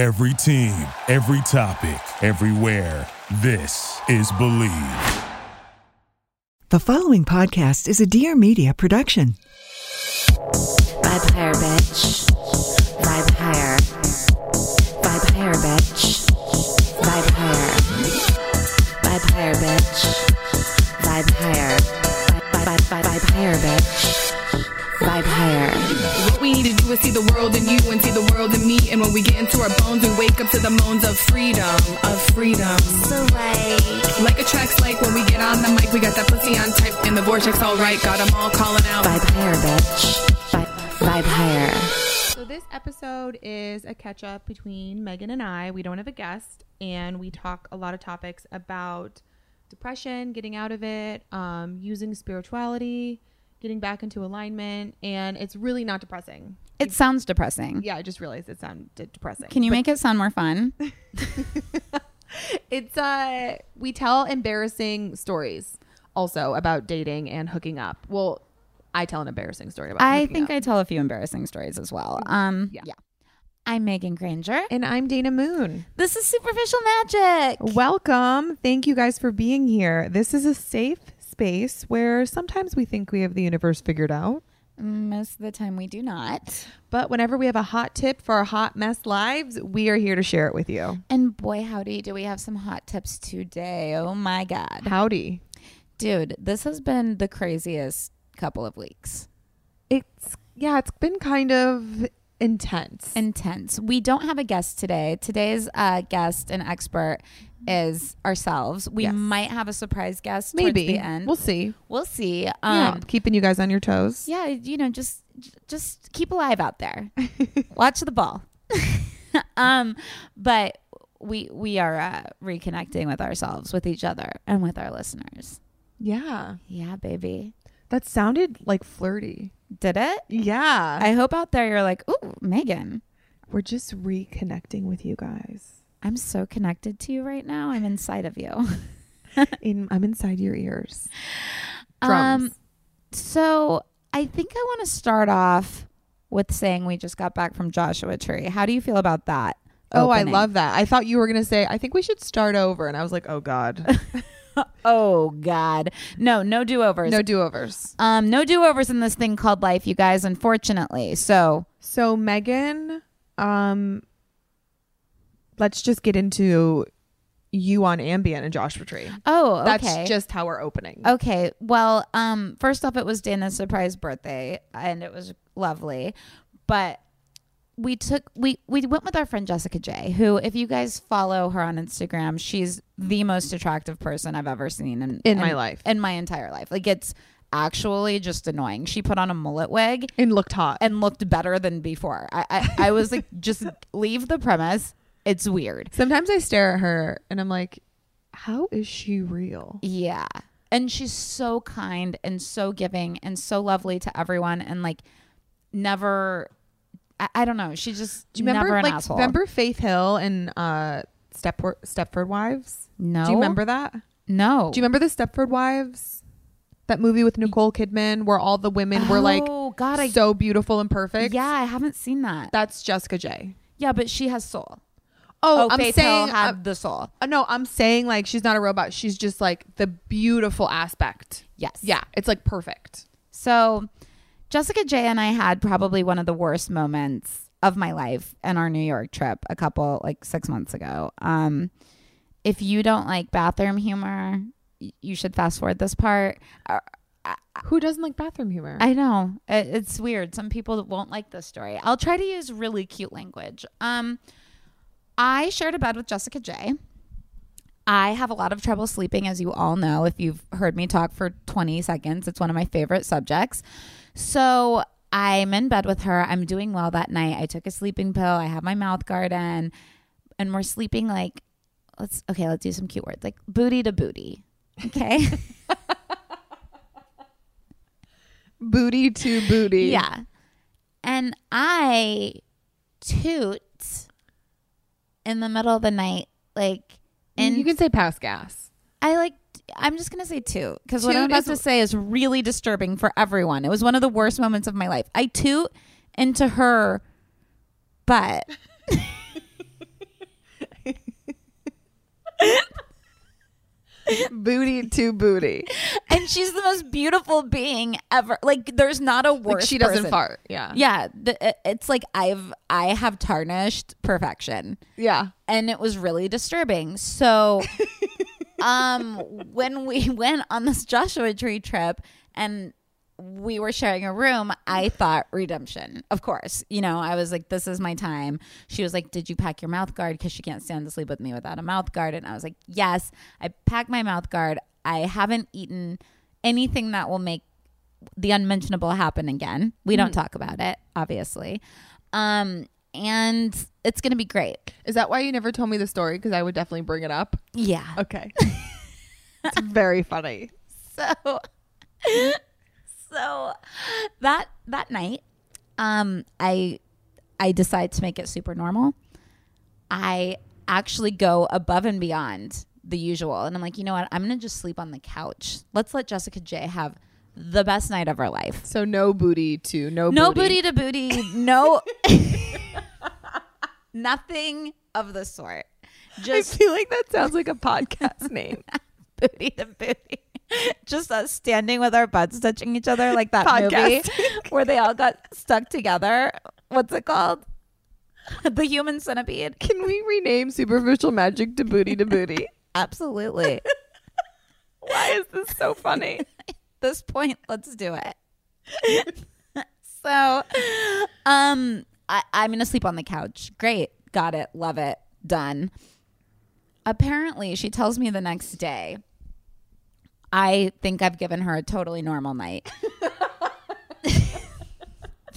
Every team, every topic, everywhere. This is Believe. The following podcast is a Dear Media production. Vibe higher, bitch. Vibe higher. Vibe higher, bitch. Vibe higher. Vibe higher, bitch. Vibe higher. Vibe, vibe, vibe, vibe higher, bitch. Vibe higher. What we need to do is see the world in you and see the world in me. And when we get into our bones, we wake up to the moans of freedom, of freedom. So like, Like a track's like when we get on the mic, we got that pussy on type and the vortex all right. Got 'em all calling out. vibe higher, bitch. Vibe, vibe higher. So this episode is a catch up between Megan and I. We don't have a guest, and we talk a lot of topics about depression, getting out of it, um, using spirituality, getting back into alignment, and it's really not depressing. It sounds depressing. Yeah, I just realized it sounded depressing. Can you make it sound more fun? It's uh, we tell embarrassing stories also about dating and hooking up. Well, I tell an embarrassing story about. I think up. I tell a few embarrassing stories as well. Um, Yeah. yeah. I'm Megan Granger. And I'm Dana Moon. This is Superficial Magic. Welcome. Thank you guys for being here. This is a safe space where sometimes we think we have the universe figured out. Most of the time we do not. But whenever we have a hot tip for our hot mess lives, we are here to share it with you. And boy, howdy, do we have some hot tips today. Oh my God. Howdy. Dude, this has been the craziest couple of weeks. It's, yeah, it's been kind of intense. Intense. We don't have a guest today. Today's uh, guest and expert is ourselves. We Yes. might have a surprise guest Maybe. towards the end. We'll see. We'll see. yeah, Um, keeping you guys on your toes. yeah, you know, just just keep alive out there. Watch the ball. um, but we we are uh, reconnecting with ourselves, with each other, and with our listeners. Yeah. Yeah, baby. That sounded like flirty. Did it? Yeah. I hope out there you're like, ooh, Megan. We're just reconnecting with you guys. I'm so connected to you right now. I'm inside of you. In, I'm inside your ears. Um, so I think I want to start off with saying we just got back from Joshua Tree. How do you feel about that? Oh, I love that. I thought you were going to say, I think we should start over. And I was like, oh, God. Oh God, no, no do overs. no do overs. um, no do overs in this thing called life, you guys. Unfortunately, so So, Megan, um, let's just get into you on Ambien and Joshua Tree. oh, okay, That's just how we're opening. okay. Well, um, first off, it was Dana's surprise birthday, and it was lovely, but. We took we we went with our friend Jessica J, who, if you guys follow her on Instagram, she's the most attractive person I've ever seen in In my life. in my entire life. Like it's actually just annoying. She put on a mullet wig And looked hot. and looked better than before. I, I, I was like, just leave the premise. It's weird. Sometimes I stare at her and I'm like, how is she real? Yeah. And she's so kind and so giving and so lovely to everyone and like never, I, I don't know. She just Do you remember, never an like, asshole. remember Faith Hill and uh, Stepford, Stepford Wives? No. Do you remember that? No. Do you remember the Stepford Wives? That movie with Nicole Kidman where all the women were like Oh, God, I- so beautiful and perfect. Yeah, I haven't seen that. That's Jessica J. yeah, but she has soul. Oh, I'm Faith saying Hill had uh, the soul. uh, no, I'm saying like she's not a robot. She's just like the beautiful aspect. Yes. Yeah, it's like perfect. So, Jessica J and I had probably one of the worst moments of my life in our New York trip a couple like 6 months ago. Um if you don't like bathroom humor, you should fast forward this part. Uh, Who doesn't like bathroom humor? I know. It, it's weird. Some people won't like this story. I'll try to use really cute language. Um I shared a bed with Jessica J. I have a lot of trouble sleeping, as you all know. If you've heard me talk for 20 seconds, it's one of my favorite subjects. So I'm in bed with her. I'm doing well that night. I took a sleeping pill. I have my mouth guard in, and we're sleeping like, let's, okay, let's do some cute words like booty to booty. Okay. booty to booty. yeah. And I toot in the middle of the night, like, and you can say pass gas. I like. I'm just going to say two because what I'm about to say is really disturbing for everyone. It was one of the worst moments of my life. I toot into her butt. booty to booty. And she's the most beautiful being ever. Like there's not a worse. Like she doesn't person. fart. Yeah. Yeah. The, it's like I've I have tarnished perfection. Yeah. And it was really disturbing. So um, when we went on this Joshua Tree trip and we were sharing a room, I thought redemption. Of course, you know, I was like, "This is my time." She was like, "Did you pack your mouth guard?" Because she can't stand to sleep with me without a mouth guard, and I was like, "Yes, I packed my mouth guard. I haven't eaten anything that will make the unmentionable happen again. We don't talk about it, obviously." Um, and it's gonna be great. Is that why you never told me the story? Because I would definitely bring it up. Yeah. Okay. it's very funny. So so that that night, um, I I decide to make it super normal. I actually go above and beyond the usual. And I'm like, you know what? I'm gonna just sleep on the couch. Let's let Jessica J have the best night of her life. So no booty to no No booty. booty to booty, no nothing of the sort. I feel like that sounds like a podcast name. booty to booty. Just us standing with our butts touching each other like that movie where they all got stuck together. What's it called? the human centipede. Can we rename superficial magic to booty to booty? Absolutely. Why is this so funny? At this point, let's do it. so, um, I, I'm gonna sleep on the couch. Great, got it, love it, done. Apparently, she tells me the next day. I think I've given her a totally normal night.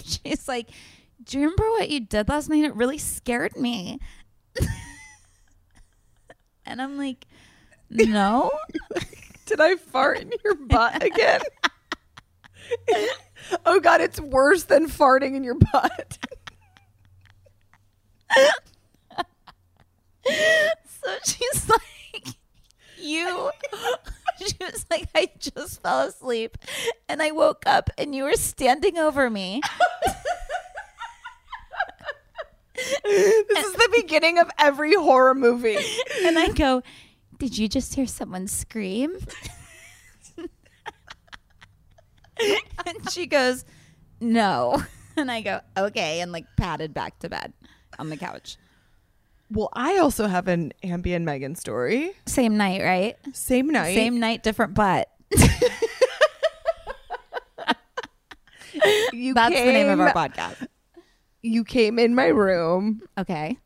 She's like, "Do you remember what you did last night? It really scared me." and I'm like, "No." Did I fart in your butt again? oh god, it's worse than farting in your butt. So she's like, You. She was like, I just fell asleep and I woke up and you were standing over me. This is the beginning of every horror movie. And I go, Did you just hear someone scream? and she goes, No. And I go, Okay. And like patted back to bed on the couch. Well, I also have an Ambien Megan story. Same night, right? Same night. Same night, different butt. You That's the name of our came- podcast. You came in my room, Okay.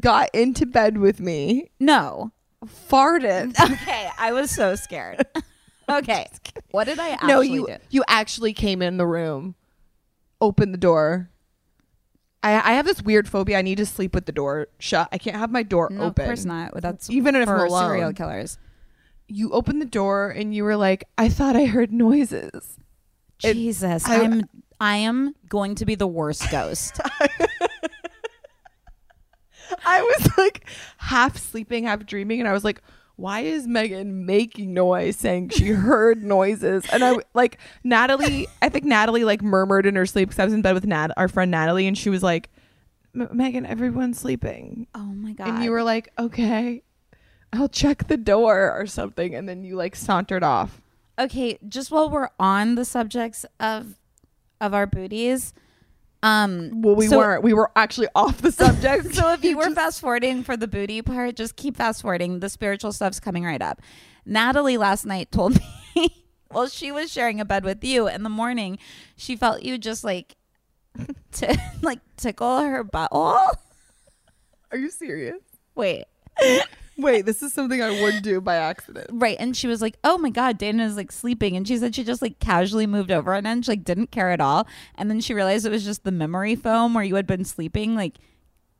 got into bed with me, No. farted. Okay, I was so scared. okay, what did I actually no, you do? you actually came in the room, opened the door. I I have this weird phobia. I need to sleep with the door shut. I can't have my door No, open. of course not. That's Even if for I'm alone. serial killers. You opened the door and you were like, "I thought I heard noises." It- Jesus, I- I, am I am going to be the worst ghost. I was like half sleeping, half dreaming, and I was like, why is Megan making noise saying she heard noises? And I like Natalie, I think Natalie like murmured in her sleep because I was in bed with Nat, our friend Natalie, and she was like, Megan, everyone's sleeping. oh my god! And you were like, okay, I'll check the door or something. And then you like sauntered off. okay. Just while we're on the subjects of of our booties, um, Well, we so- weren't. We were actually off the subject. so if you were fast forwarding for the booty part, just keep fast forwarding. The spiritual stuff's coming right up. Natalie last night told me, well, she was sharing a bed with you in the morning. She felt you just like, to like tickle her butthole. Are you serious? Wait, Wait, this is something I would do by accident. right? And she was like, "Oh my god, Dana is like sleeping," and she said she just like casually moved over and then she like didn't care at all. And then she realized it was just the memory foam where you had been sleeping, like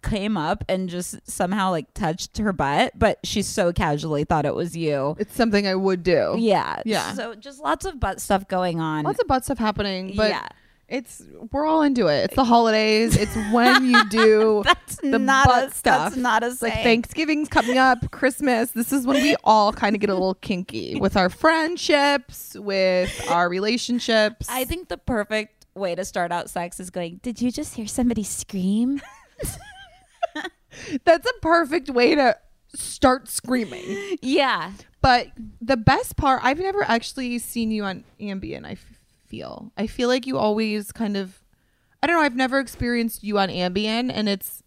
came up and just somehow like touched her butt, but she so casually thought it was you. It's something I would do. Yeah. Yeah. So just lots of butt stuff going on. Lots of butt stuff happening, but Yeah. It's we're all into it. It's the holidays. It's when you do that's the not butt a, stuff. That's not a like. Thanksgiving's coming up, Christmas. This is when we all kind of get a little kinky with our friendships, with our relationships. I think the perfect way to start out sex is going, Did you just hear somebody scream? that's a perfect way to start screaming. yeah. But the best part, I've never actually seen you on Ambien. I feel. I feel like you always kind of. I don't know. I've never experienced you on Ambien, and it's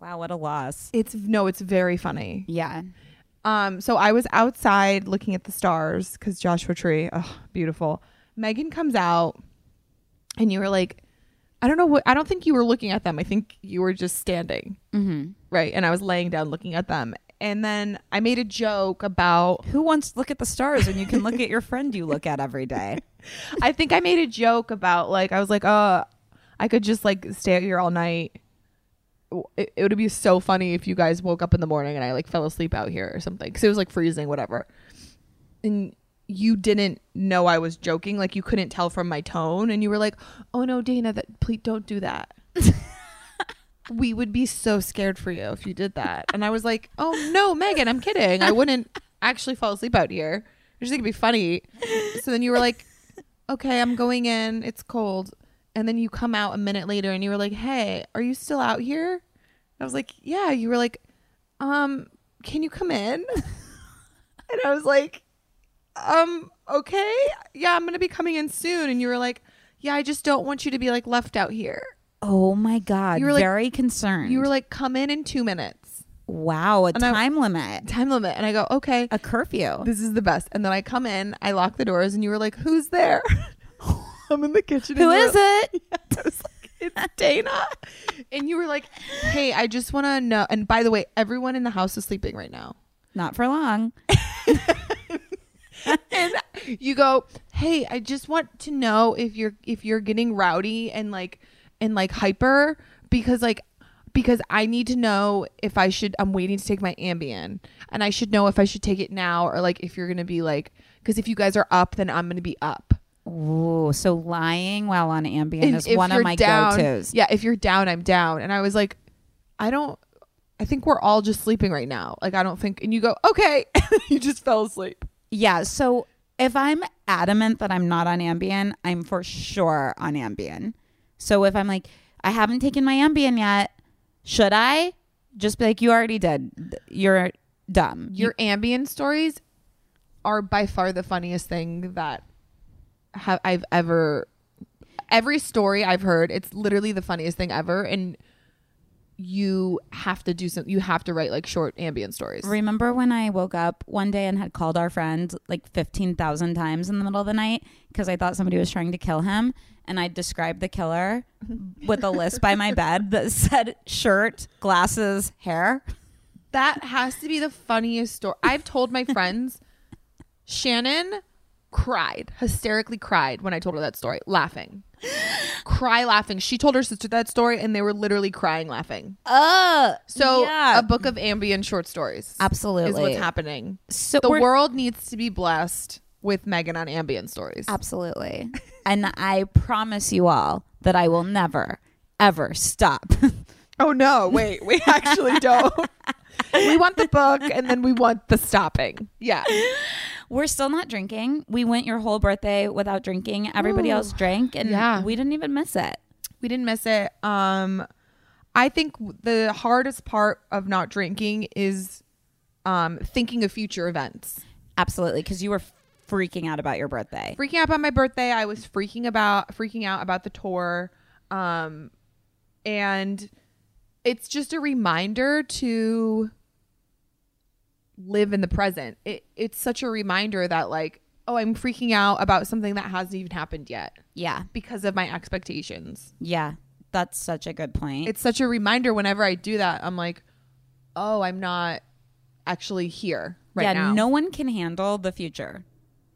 Wow, what a loss. it's no, it's very funny. Yeah. Um, so I was outside looking at the stars because Joshua Tree, oh, beautiful. Megan comes out, and you were like, I don't know what. I don't think you were looking at them. I think you were just standing, Mm-hmm. right? And I was laying down looking at them. And then I made a joke about. Who wants to look at the stars when you can look at your friend you look at every day? I think I made a joke about like I was like, "Oh, I could just like stay out here all night. It, it would be so funny if you guys woke up in the morning and I like fell asleep out here or something because it was like freezing, whatever. And you didn't know I was joking, like you couldn't tell from my tone, and you were like, "Oh no, Dana, that please don't do that." we would be so scared for you if you did that. And I was like, "Oh no, Megan, I'm kidding. I wouldn't actually fall asleep out here. I just think it'd be funny." So then you were like, okay, I'm going in. It's cold. And then you come out a minute later and you were like, hey, are you still out here? I was like, yeah. You were like, um, can you come in? and I was like, um, okay. Yeah, I'm going to be coming in soon. And you were like, yeah, I just don't want you to be like left out here. Oh my God. You were like- very concerned. You were like, come in in two minutes. wow, a And I- time limit, Time limit. And I go, okay, a curfew. this is the best. And then I come in, I lock the doors, and you were like, who's there? I'm in the kitchen. Who is it? I like, it's Dana. And you were like, hey, I just want to know. And by the way, everyone in the house is sleeping right now. Not for long. And you go, hey, I just want to know if you're if you're getting rowdy and like and like hyper because like because I need to know if I should I'm waiting to take my Ambien and I should know if I should take it now or like if you're gonna be like because if you guys are up then I'm gonna be up. Ooh, so lying while on Ambien And is one of my down- go-tos. Yeah, if you're down, I'm down. And I was like, I don't. I think we're all just sleeping right now. Like I don't think. And you go, okay. you just fell asleep. Yeah. So if I'm adamant that I'm not on Ambien, I'm for sure on Ambien. So if I'm like, I haven't taken my Ambien yet, should I? Just be like, you already did. You're dumb. You- Your Ambien stories are by far the funniest thing that have I've ever. Every story I've heard, it's literally the funniest thing ever, and you have to do some. You have to write like short Ambien stories. Remember when I woke up one day and had called our friend like 15,000 times in the middle of the night because I thought somebody was trying to kill him? And I described the killer with a list by my bed that said shirt, glasses, hair. That has to be the funniest story. I've told my friends. Shannon cried, hysterically cried when I told her that story, laughing. Cry laughing. She told her sister that story and they were literally crying laughing. Uh, So yeah. a book of Ambien short stories Absolutely. is what's happening. So The world needs to be blessed with Megan on Ambien stories. Absolutely. and I promise you all that I will never, ever stop. Oh no, wait, we actually don't. we want the book and then we want the stopping. Yeah. We're still not drinking. We went your whole birthday without drinking. Everybody else drank and Yeah. we didn't even miss it. we didn't miss it um i think the hardest part of not drinking is um thinking of future events Absolutely. Because you were freaking out about your birthday. freaking out about my birthday i was freaking about freaking out about the tour um and it's just a reminder to live in the present it, it's such a reminder that like oh i'm freaking out about something that hasn't even happened yet Yeah. because of my expectations Yeah. That's such a good point. it's such a reminder whenever I do that. I'm like, oh, I'm not actually here right yeah, now. no one can handle the future.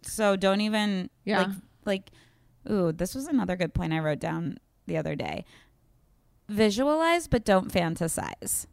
So don't even Yeah. like like ooh, this was another good point I wrote down the other day. Visualize but don't fantasize.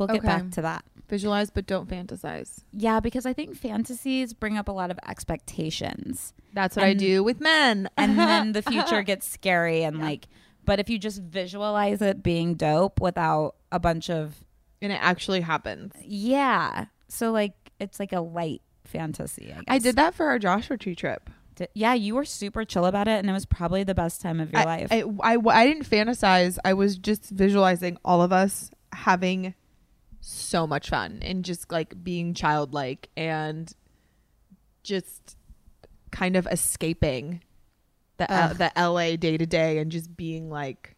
We'll get Okay. back to that. visualize, but don't fantasize. Yeah, because I think fantasies bring up a lot of expectations. That's what I do with men. And then the future gets scary and like but if you just visualize it being dope without a bunch of and it actually happens. yeah. So like it's like a light fantasy, I guess. I did that for our Joshua Tree trip. Yeah, you were super chill about it, and it was probably the best time of your I, life. I, I, I didn't fantasize. I was just visualizing all of us having so much fun and just like being childlike and just kind of escaping the L- the LA day to day and just being like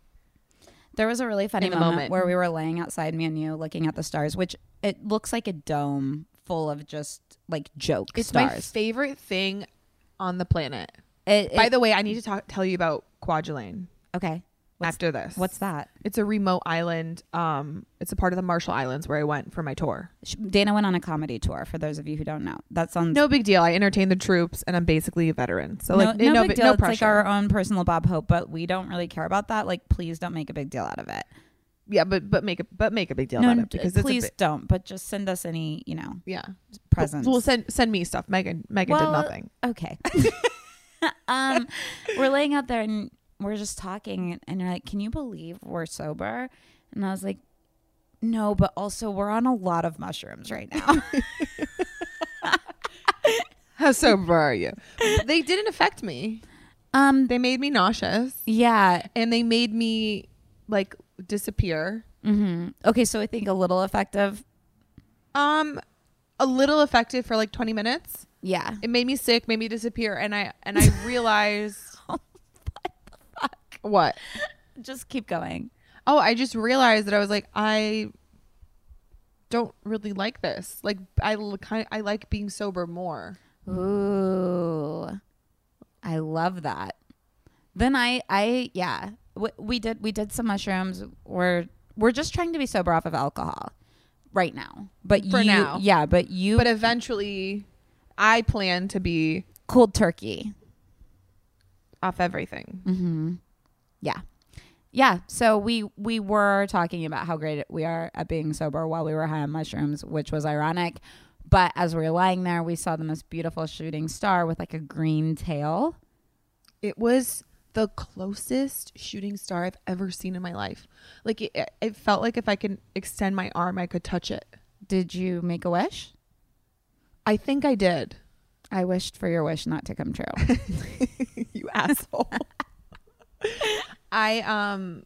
There was a really funny moment, moment. where we were laying outside me and you looking at the stars, which it looks like a dome full of just like joke it's my stars. favorite thing on the planet. It- By the way, I need to talk, tell you about Kwajalein okay, what's, after this. what's that? It's a remote island. Um, it's a part of the Marshall Islands where I went for my tour. Dana went on a comedy tour. For those of you who don't know, that sounds No big deal. I entertain the troops, and I'm basically a veteran. So no, like, no, no, big deal. no it's like our own personal Bob Hope, but we don't really care about that. Like, please don't make a big deal out of it. yeah, but but make a but make a big deal no, about it because please it's a bit, don't. But just send us any, you know, yeah presents. Well, send send me stuff. Megan Megan Well, did nothing. Okay. um, we're laying out there and we're just talking, and you're like, "Can you believe we're sober?" And I was like, "No, but also we're on a lot of mushrooms right now." How sober are you? they didn't affect me. um, They made me nauseous, yeah. and they made me like disappear. hmm Okay, so I think a little effective. Um, a little effective for like 20 minutes. Yeah. It made me sick, made me disappear, and I and I realized what? Just keep going. Oh, I just realized that I was like, I don't really like this. Like, I kind I like being sober more. Ooh, I love that. Then I, I, yeah, we, we did, we did some mushrooms. We're, we're just trying to be sober off of alcohol right now. But For you, now. yeah, but you, But eventually, I plan to be cold turkey. off everything. Mm-hmm. Yeah. Yeah. So we we were talking about how great we are at being sober while we were high on mushrooms, which was ironic. But as we were lying there, we saw the most beautiful shooting star with like a green tail. It was the closest shooting star I've ever seen in my life. Like, it, it felt like if I could extend my arm, I could touch it. Did you make a wish? I think I did. I wished for your wish not to come true. you asshole. I um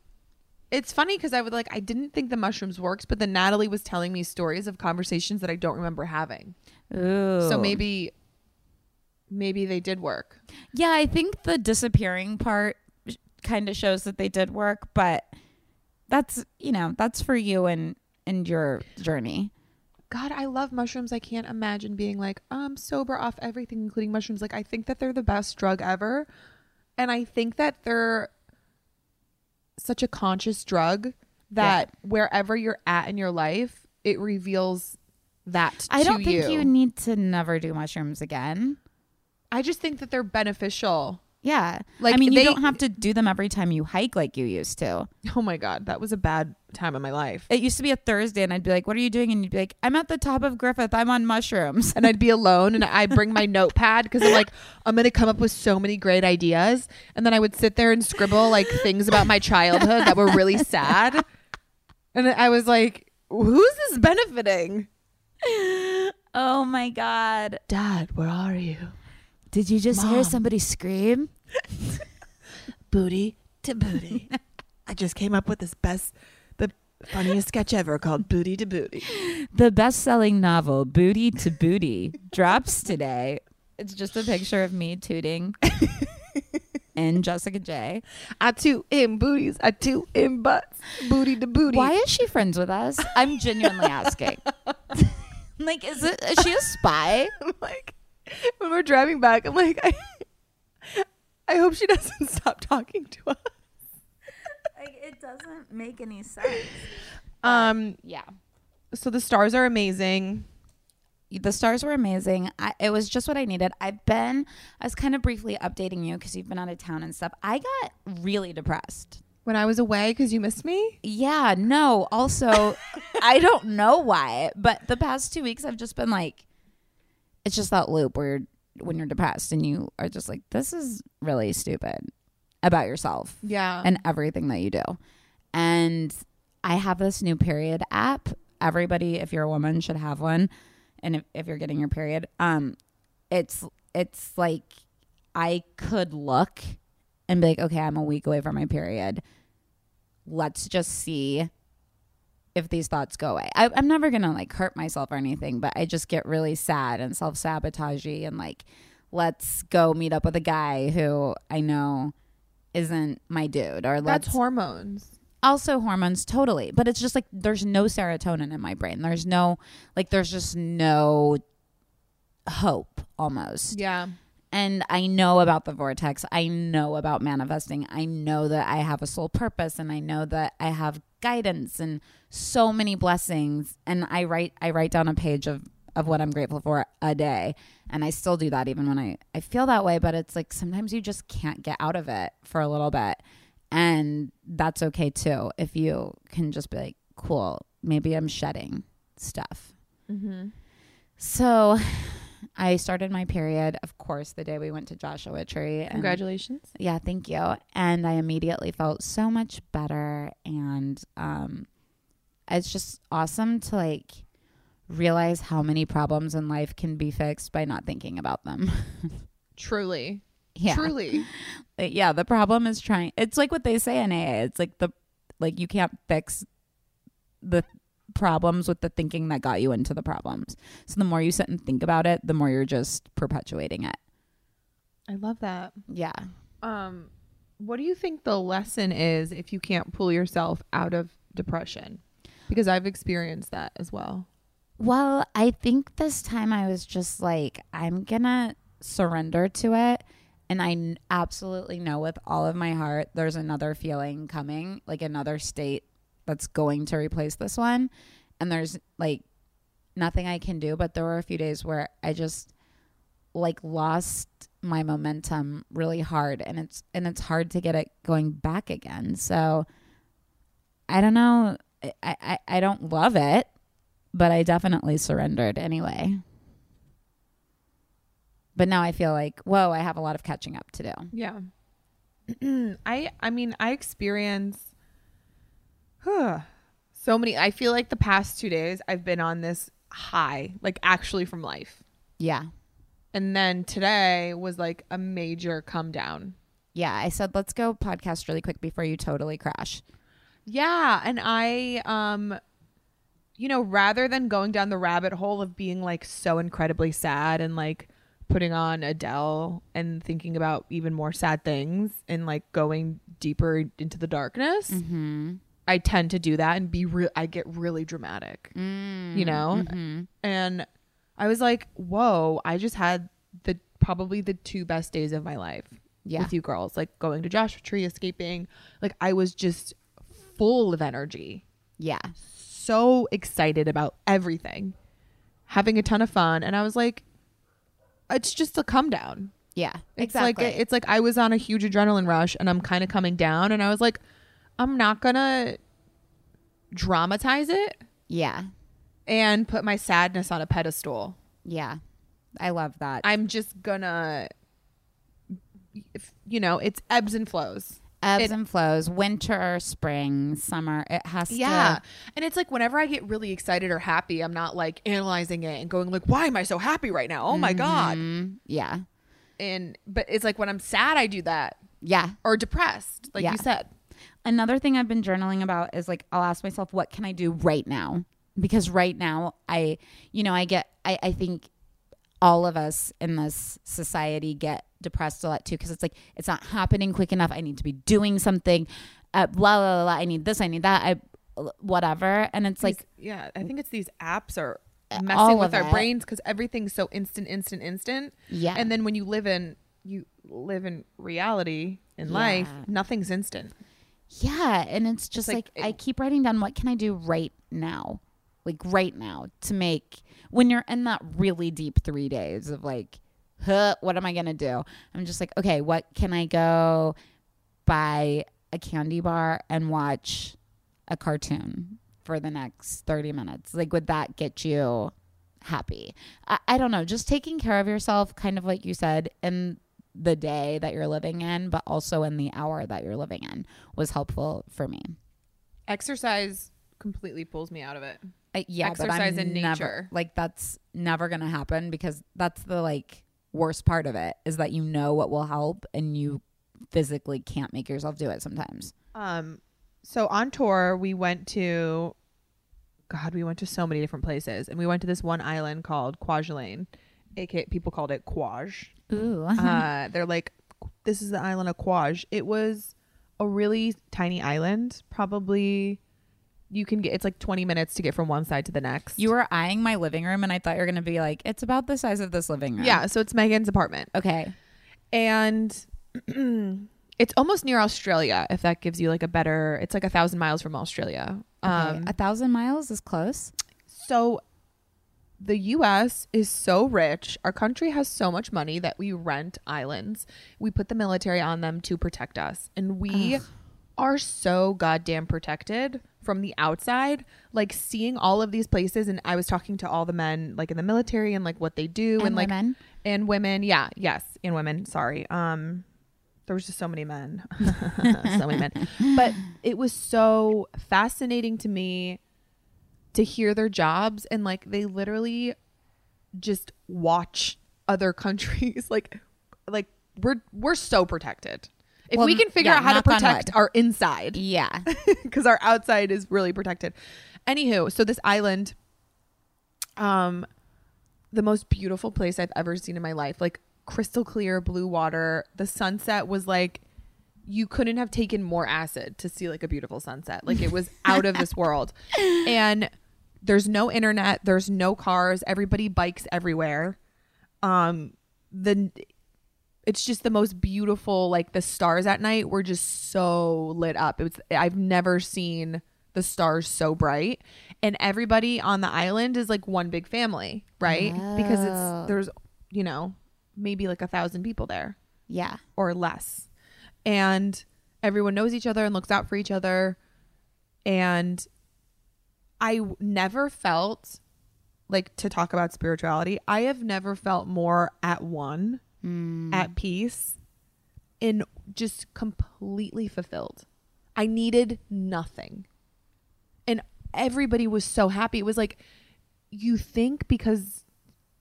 it's funny because I would like I didn't think the mushrooms worked, but then Natalie was telling me stories of conversations that I don't remember having. Ooh. So maybe maybe they did work. Yeah, I think the disappearing part kind of shows that they did work, but that's, you know, that's for you and and your journey. God, I love mushrooms. I can't imagine being like, I'm sober off everything, including mushrooms. Like, I think that they're the best drug ever. And I think that they're such a conscious drug that wherever you're at in your life, it reveals that I don't think you need to never do mushrooms again. I just think that they're beneficial. Yeah. Like, I mean, you don't have to do them every time you hike like you used to. Oh my God, that was a bad time in my life. It used to be a Thursday and I'd be like, "What are you doing?" and you'd be like, "I'm at the top of Griffith. I'm on mushrooms." and I'd be alone and I bring my notepad because I'm like, I'm gonna come up with so many great ideas. And then I would sit there and scribble like things about my childhood that were really sad. And I was like, who's this benefiting? oh my god. Dad, where are you? Did you just hear somebody scream? Booty to booty. I just came up with this best the funniest sketch ever called Booty to Booty. The best-selling novel Booty to Booty drops today. It's just a picture of me tooting and Jessica J. I toot in booties, I toot in butts. Booty to booty. Why is she friends with us? I'm genuinely asking. like, is it? Is she a spy? I'm like, when we're driving back, I'm like, I, I hope she doesn't stop talking to us. Like, it doesn't make any sense. Um, Yeah. so the stars are amazing. the stars were amazing. I, it was just what I needed. I've been, I was kind of briefly updating you because you've been out of town and stuff. I got really depressed. When I was away, because you missed me. Yeah, no. Also, I don't know why, but the past two weeks I've just been like, it's just that loop where you're, when you're depressed and you are just like, this is really stupid about yourself Yeah. and everything that you do. And I have this new period app. Everybody, if you're a woman, should have one. And if, if you're getting your period, um, it's it's like I could look and be like, okay, I'm a week away from my period. Let's just see if these thoughts go away. I, I'm never gonna like hurt myself or anything, but I just get really sad and self sabotagey and like, let's go meet up with a guy who I know isn't my dude or let's That's hormones. also hormones totally but it's just like there's no serotonin in my brain there's no like there's just no hope almost Yeah. and i know about the vortex i know about manifesting i know that i have a soul purpose and i know that i have guidance and so many blessings. And i write i write down a page of of what i'm grateful for a day. And i still do that even when i i feel that way but it's like sometimes you just can't get out of it for a little bit. And that's okay too if you can just be like cool maybe i'm shedding stuff. Mm-hmm. so I started my period, of course, the day we went to Joshua Tree. And Congratulations. Yeah, thank you. And I immediately felt so much better. And um, it's just awesome to like realize how many problems in life can be fixed by not thinking about them. Truly. yeah. Truly. Yeah, the problem is trying. It's like what they say in AA. It's like the, like you can't fix the problems with the thinking that got you into the problems. So the more you sit and think about it, the more you're just perpetuating it. I love that. Yeah. Um, what do you think the lesson is if you can't pull yourself out of depression? Because I've experienced that as well. Well, I think this time I was just like, I'm gonna surrender to it. And I n- absolutely know with all of my heart there's another feeling coming, like another state that's going to replace this one. And there's like nothing I can do. But there were a few days where I just like lost my momentum really hard and it's and it's hard to get it going back again. So I don't know. I, I, I don't love it, but I definitely surrendered anyway. But now I feel like, whoa, I have a lot of catching up to do. Yeah. I I mean, I experience so many I feel like the past 2 days I've been on this high, like actually from life. Yeah. And then today was like a major come down. Yeah. I said, let's go podcast really quick before you totally crash. Yeah, and I um you know, rather than going down the rabbit hole of being like so incredibly sad and like putting on Adele and thinking about even more sad things and like going deeper into the darkness, Mm-hmm. I tend to do that and be real I get really dramatic. Mm, You know? mm-hmm. And I was like, "Whoa, I just had the probably the two best days of my life." Yeah. With you girls, like going to Joshua Tree, escaping. Like I was just full of energy Yeah. so excited about everything, having a ton of fun, and I was like, it's just a come down. Yeah. It's exactly. like it's like I was on a huge adrenaline rush, and I'm kind of coming down, and I was like, I'm not gonna dramatize it yeah. and put my sadness on a pedestal. Yeah. I love that. I'm just gonna, if, you know, it's ebbs and flows. Ebbs it- and flows, winter, spring, summer. It has to Yeah. to. And it's like whenever I get really excited or happy, I'm not like analyzing it and going like, why am I so happy right now? Oh my God. Mm, yeah. And but it's like when I'm sad I do that. Yeah. Or depressed, like Yeah. you said. Another thing I've been journaling about is like I'll ask myself, what can I do right now? Because right now I, you know, I get, I, I think all of us in this society get depressed a lot too because it's like it's not happening quick enough. I need to be doing something. Uh, blah, blah blah blah. I need this. I need that. I whatever. And it's like yeah, I think it's these apps are messing with our it. brains because everything's so instant, instant, instant. Yeah. And then when you live in you live in reality in life, nothing's instant. Yeah, and it's just like like, I keep writing down what can I do right now? Like right now to make when you're in that really deep 3 days of like huh, what am I going to do? I'm just like, okay, what can I go buy a candy bar and watch a cartoon for the next 30 minutes? Like would that get you happy? I, I don't know, just taking care of yourself kind of like you said in the day that you're living in, but also in the hour that you're living in was helpful for me. Exercise completely pulls me out of it. I, yeah, Exercise in never, nature. Like that's never gonna happen because that's the like worst part of it is that you know what will help and you physically can't make yourself do it sometimes. Um, so on tour, we went to God, we went to so many different places, and we went to this one island called Kwajalein, aka people called it Kwaj. Ooh. uh, they're like, this is the island of Kwaj. It was a really tiny island. Probably you can get it's like 20 minutes to get from one side to the next. you were eyeing my living room, and I thought you were gonna be like, it's about the size of this living room. yeah, so it's Megan's apartment, Okay. and it's almost near Australia. If that gives you like a better, it's like a thousand miles from Australia. Okay. Um, a thousand miles is close. So the US is so rich. Our country has so much money that we rent islands. We put the military on them to protect us. And we are so goddamn protected from the outside. Like seeing all of these places and I was talking to all the men like in the military and like what they do and, And like women? and women. Yeah, yes, and women. Sorry. Um there was just so many men. so many men. But it was so fascinating to me to hear their jobs and like they literally just watch other countries like like we're we're so protected. If Well, we can figure yeah, out how to protect our inside Yeah. because our outside is really protected. Anywho, so this island, um, the most beautiful place I've ever seen in my life, like crystal clear blue water. The sunset was like you couldn't have taken more acid to see like a beautiful sunset. Like it was out of this world. And there's no internet, there's no cars, everybody bikes everywhere. Um the it's just the most beautiful like the stars at night were just so lit up. It was I've never seen the stars so bright and everybody on the island is like one big family, right? Because Oh. it's there's you know, maybe like a thousand people there Yeah. or less. And everyone knows each other and looks out for each other. And I never felt like to talk about spirituality, I have never felt more at one, at peace, and just completely fulfilled. I needed nothing. And everybody was so happy. It was like, you think because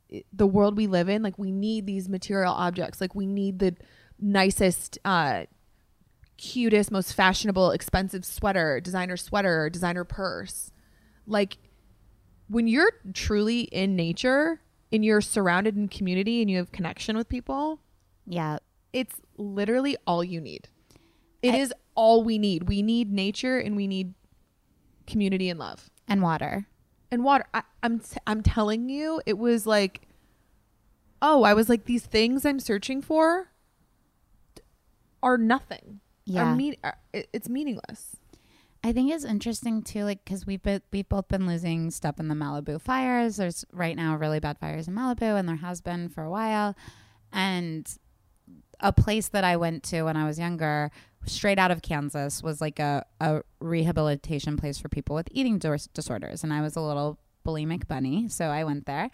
it- the world we live in like we need these material objects like we need the nicest uh cutest most fashionable expensive sweater designer sweater designer purse like when you're truly in nature and you're surrounded in community and you have connection with people Yeah. it's literally all you need It is all we need we need nature and we need community and love And water. and water. I, I'm t- I'm telling you, it was like, oh, I was like these things I'm searching for are nothing. Yeah. mean. Are, it- it's meaningless. I think it's interesting too, like because we've been, we've both been losing stuff in the Malibu fires. There's right now really bad fires in Malibu, and there has been for a while. And a place that I went to when I was younger, straight out of Kansas, was like a, a rehabilitation place for people with eating dis- disorders. And I was a little bulimic bunny, so I went there,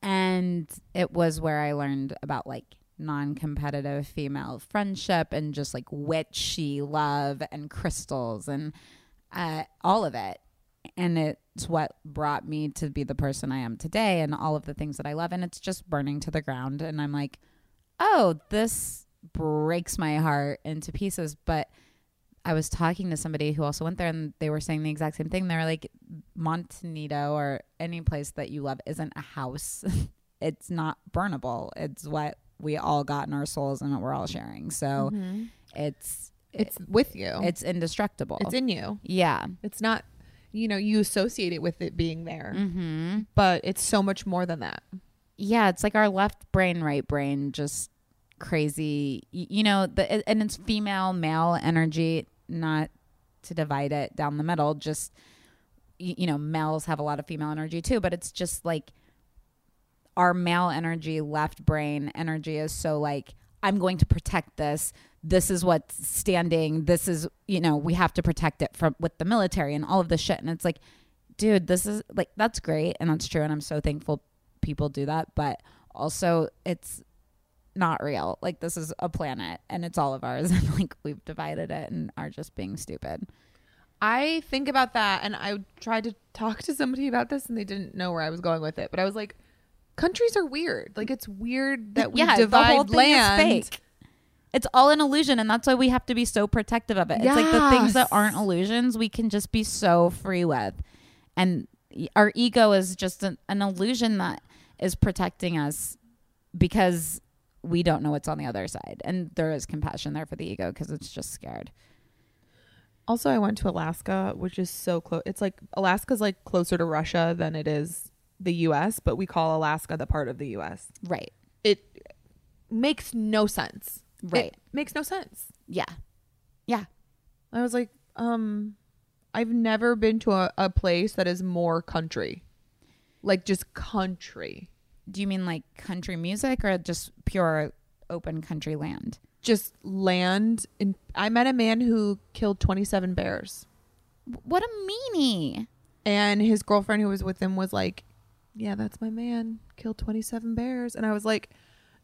and it was where I learned about like non-competitive female friendship and just like witchy love and crystals and uh, all of it. And it's what brought me to be the person I am today and all of the things that I love. And it's just burning to the ground. And I'm like, oh, this breaks my heart into pieces. But I was talking to somebody who also went there and they were saying the exact same thing. They were like, Monte Nido or any place that you love isn't a house. it's not burnable. It's what we all got in our souls and what we're all sharing. So it's It's with you. it's indestructible. it's in you. yeah. It's not. You know, you associate it with it being there, Mm-hmm. but it's so much more than that. Yeah, it's like our left brain, right brain, just crazy. You know, the and it's female, male energy. Not to divide it down the middle. Just you know, males have a lot of female energy too, but it's just like our male energy, left brain energy is so like I'm going to protect this. This is what's standing. This is you know we have to protect it from with the military and all of this shit. And it's like, dude, this is like that's great and that's true, and I'm so thankful people do that. But also, it's not real. Like this is a planet and it's all of ours, and like we've divided it and are just being stupid. I think about that, and I tried to talk to somebody about this, and they didn't know where I was going with it. But I was like, countries are weird. Like it's weird that we yeah, divide the whole thing land. It's all an illusion, and that's why we have to be so protective of it. It's like the things that aren't illusions, we can just be so free with, and our ego is just an, an illusion that is protecting us because we don't know what's on the other side. And there is compassion there for the ego because it's just scared. Also, I went to Alaska, which is so close. It's like Alaska's like closer to Russia than it is the US, but we call Alaska the part of the US. Right. It makes no sense. Right. It makes no sense. Yeah. Yeah. I was like, um, I've never been to a, a place that is more country. Like just country. Do you mean like country music or just pure open country land? Just land and I met a man who killed 27 bears. What a meanie. And his girlfriend who was with him was like, Yeah, that's my man. Killed 27 bears. And I was like,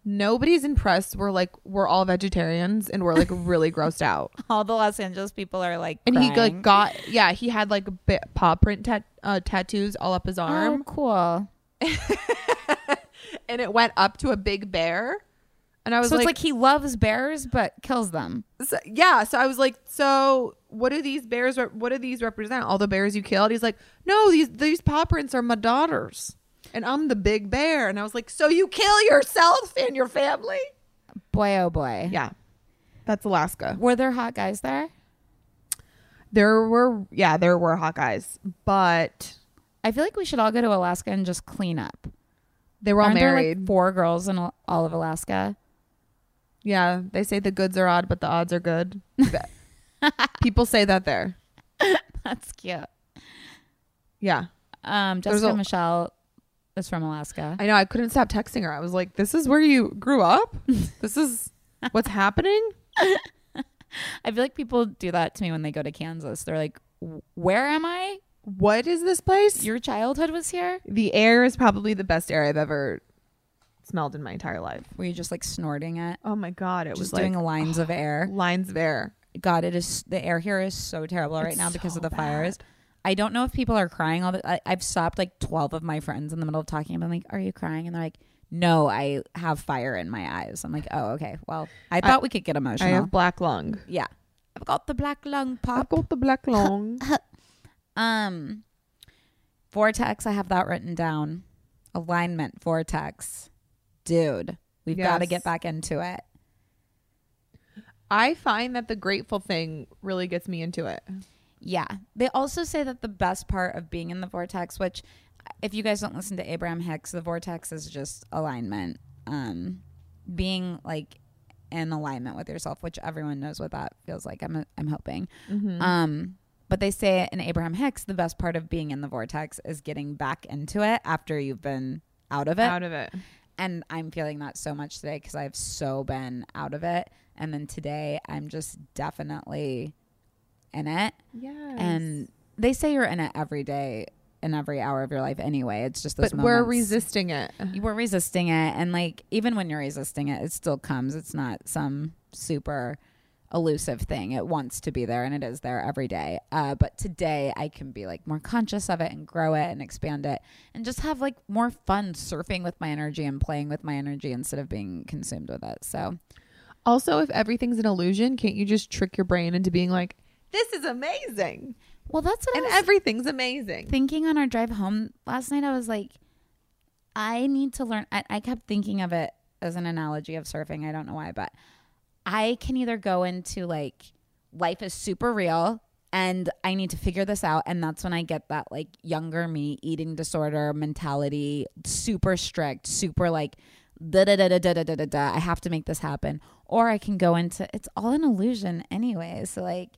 Nobody's impressed. We're like, we're all vegetarians and we're like really grossed out. All the Los Angeles people are like, And he like got, yeah, he had like bit, paw print tat, uh, tattoos all up his arm. oh, cool. And it went up to a big bear. And I was like So like, it's like he loves bears but kills them. so, yeah. So I was like, so what do these bears, re- what do these represent? All the bears you killed? He's like, no, these, these paw prints are my daughters. And I'm the big bear. And I was like, so you kill yourself and your family? Boy, oh boy. Yeah. That's Alaska. Were there hot guys there? There were, yeah, there were Hawkeyes, but I feel like we should all go to Alaska and just clean up. they were all Aren't married. like four girls in all all of Alaska? yeah. They say the goods are odd, but the odds are good. People say that there. That's cute. Yeah. Um, Jessica a- Michelle is from Alaska. I know. I couldn't stop texting her. I was like, this is where you grew up? this is what's happening? I feel like people do that to me when they go to Kansas. They're like, "Where am I? What is this place? Your childhood was here? the air is probably the best air I've ever smelled in my entire life. Were you just like snorting it? Oh my god, it just was doing like lines of air. lines of air. God, it is the air here is so terrible right now because of so the fires. I don't know if people are crying all the I, I've stopped like 12 of my friends in the middle of talking. I'm like, "Are you crying?" And they're like, "No, I have fire in my eyes." I'm like, "Oh, okay. Well, I thought we could get emotional. I emotional." have black lung. yeah. I've got the black lung pop. I've got the black lung. Um Vortex, I have that written down. Alignment Vortex. Dude, we've got to get back into it. I find that the grateful thing really gets me into it. Yeah. They also say that the best part of being in the vortex, which if you guys don't listen to Abraham Hicks, the vortex is just alignment. Um being like in alignment with yourself, which everyone knows what that feels like. I'm I'm hoping. Mm-hmm. Um but they say in Abraham Hicks, the best part of being in the vortex is getting back into it after you've been out of it. Out of it. and I'm feeling that so much today because I've so been out of it. And then today, I'm just definitely in it. Yeah. And they say you're in it every day, in every hour of your life anyway. It's just those but we're resisting it. You were resisting it, and like even when you're resisting it, it still comes. It's not some super elusive thing. It wants to be there, and it is there every day. Uh, but today, I can be like more conscious of it and grow it and expand it, and just have like more fun surfing with my energy and playing with my energy instead of being consumed with it. So Also, if everything's an illusion, can't you just trick your brain into being like, this is amazing? well, that's what And everything's amazing. thinking on our drive home last night. I was like, I need to learn. I, I kept thinking of it as an analogy of surfing. I don't know why, but I can either go into like life is super real and I need to figure this out. And that's when I get that like younger me eating disorder mentality, super strict, super like da da da da da da da da. da. I have to make this happen. Or I can go into it's all an illusion anyway. So like,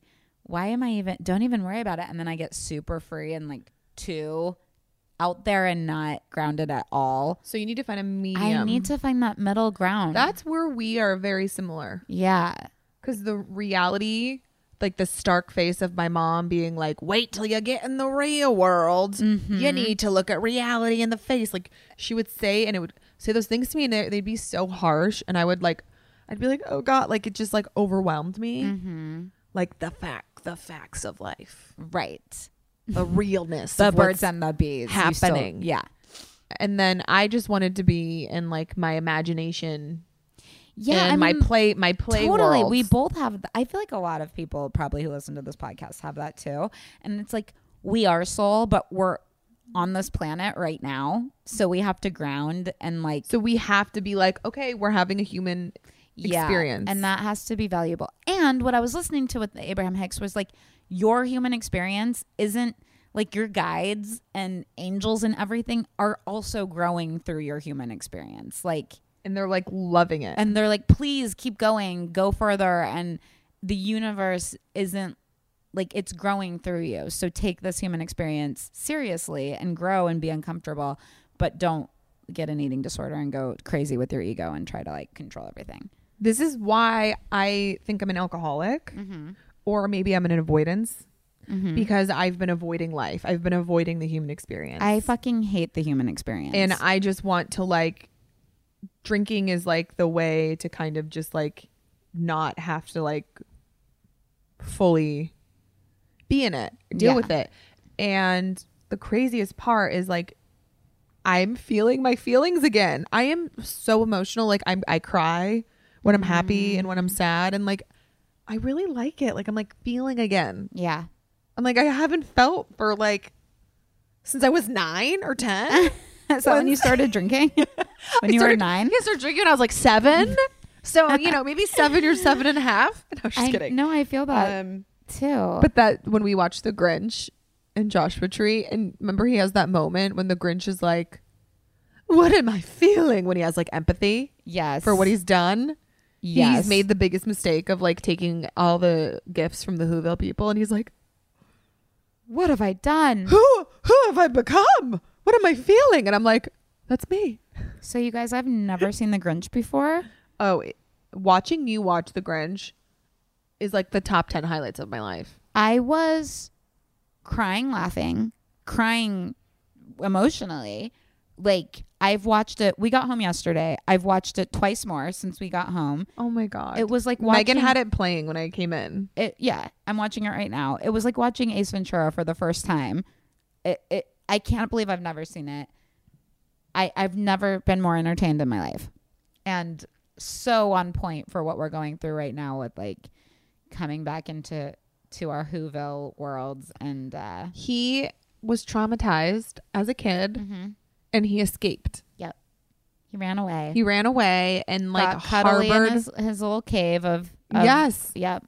why am I even? Don't even worry about it. And then I get super free and like too out there and not grounded at all. So you need to find a medium. I need to find that middle ground. That's where we are very similar. yeah. Because the reality, like the stark face of my mom being like, wait till you get in the real world. Mm-hmm. You need to look at reality in the face. Like she would say, and it would say those things to me, and they- they'd be so harsh. And I would like, I'd be like, oh God, like it just like overwhelmed me. Mm-hmm. Like the fact, the facts of life, Right. the realness, The of birds and the bees. You still- happening. yeah. and then I just wanted to be in like my imagination Yeah. and I my mean, play my play totally. worlds. We both have, I feel like a lot of people probably who listen to this podcast have that too. And it's like, we are soul, but we're on this planet right now. So we have to ground and like So we have to be like, okay, we're having a human yeah, experience. and that has to be valuable. And what I was listening to with Abraham Hicks was like your human experience isn't like your guides and angels and everything are also growing through your human experience. Like and they're like loving it. and they're like please keep going, go further and the universe isn't like it's growing through you. So take this human experience seriously and grow and be uncomfortable, but don't get an eating disorder and go crazy with your ego and try to like control everything. This is why I think I'm an alcoholic mm-hmm. or maybe I'm an avoidance mm-hmm. because I've been avoiding life. I've been avoiding the human experience. I fucking hate the human experience. and I just want to like drinking is like the way to kind of just like not have to like fully be in it, deal Yeah. with it. And the craziest part is like I'm feeling my feelings again. I am so emotional. Like I'm I cry when I'm happy and when I'm sad and like I really like it. Like I'm like feeling again. yeah. I'm like I haven't felt for like since I was 9 or 10. so when you started drinking, when you were started- nine, I started drinking when I was like seven. so you know, maybe seven or seven and a half. No, I'm just I kidding. no, I feel that Um, too. but that when we watched The Grinch and Joshua Tree, and remember he has that moment when the Grinch is like, "What am I feeling?" When he has like empathy yes, for what he's done. Yes. He's made the biggest mistake of like taking all the gifts from the Whoville people, and he's like, What have I done? "Who, who have I become? What am I feeling?" And I'm like, "That's me." So you guys, I've never seen The Grinch before. Oh, it- watching you watch The Grinch is like the top 10 highlights of my life. I was crying, laughing, crying emotionally. Like I've watched it. We got home yesterday. I've watched it twice more since we got home. Oh my God. It was like watching, Meagan had it playing when I came in. it yeah i'm watching it right now it was like watching ace ventura for the first time it, it i can't believe i've never seen it i i've never been more entertained in my life and so on point for what we're going through right now with like coming back into to our whoville worlds and uh He was traumatized as a kid Mm-hmm. And he escaped. yep he ran away He ran away and like got cuddly in harbored. his, his little cave of, of yes. yep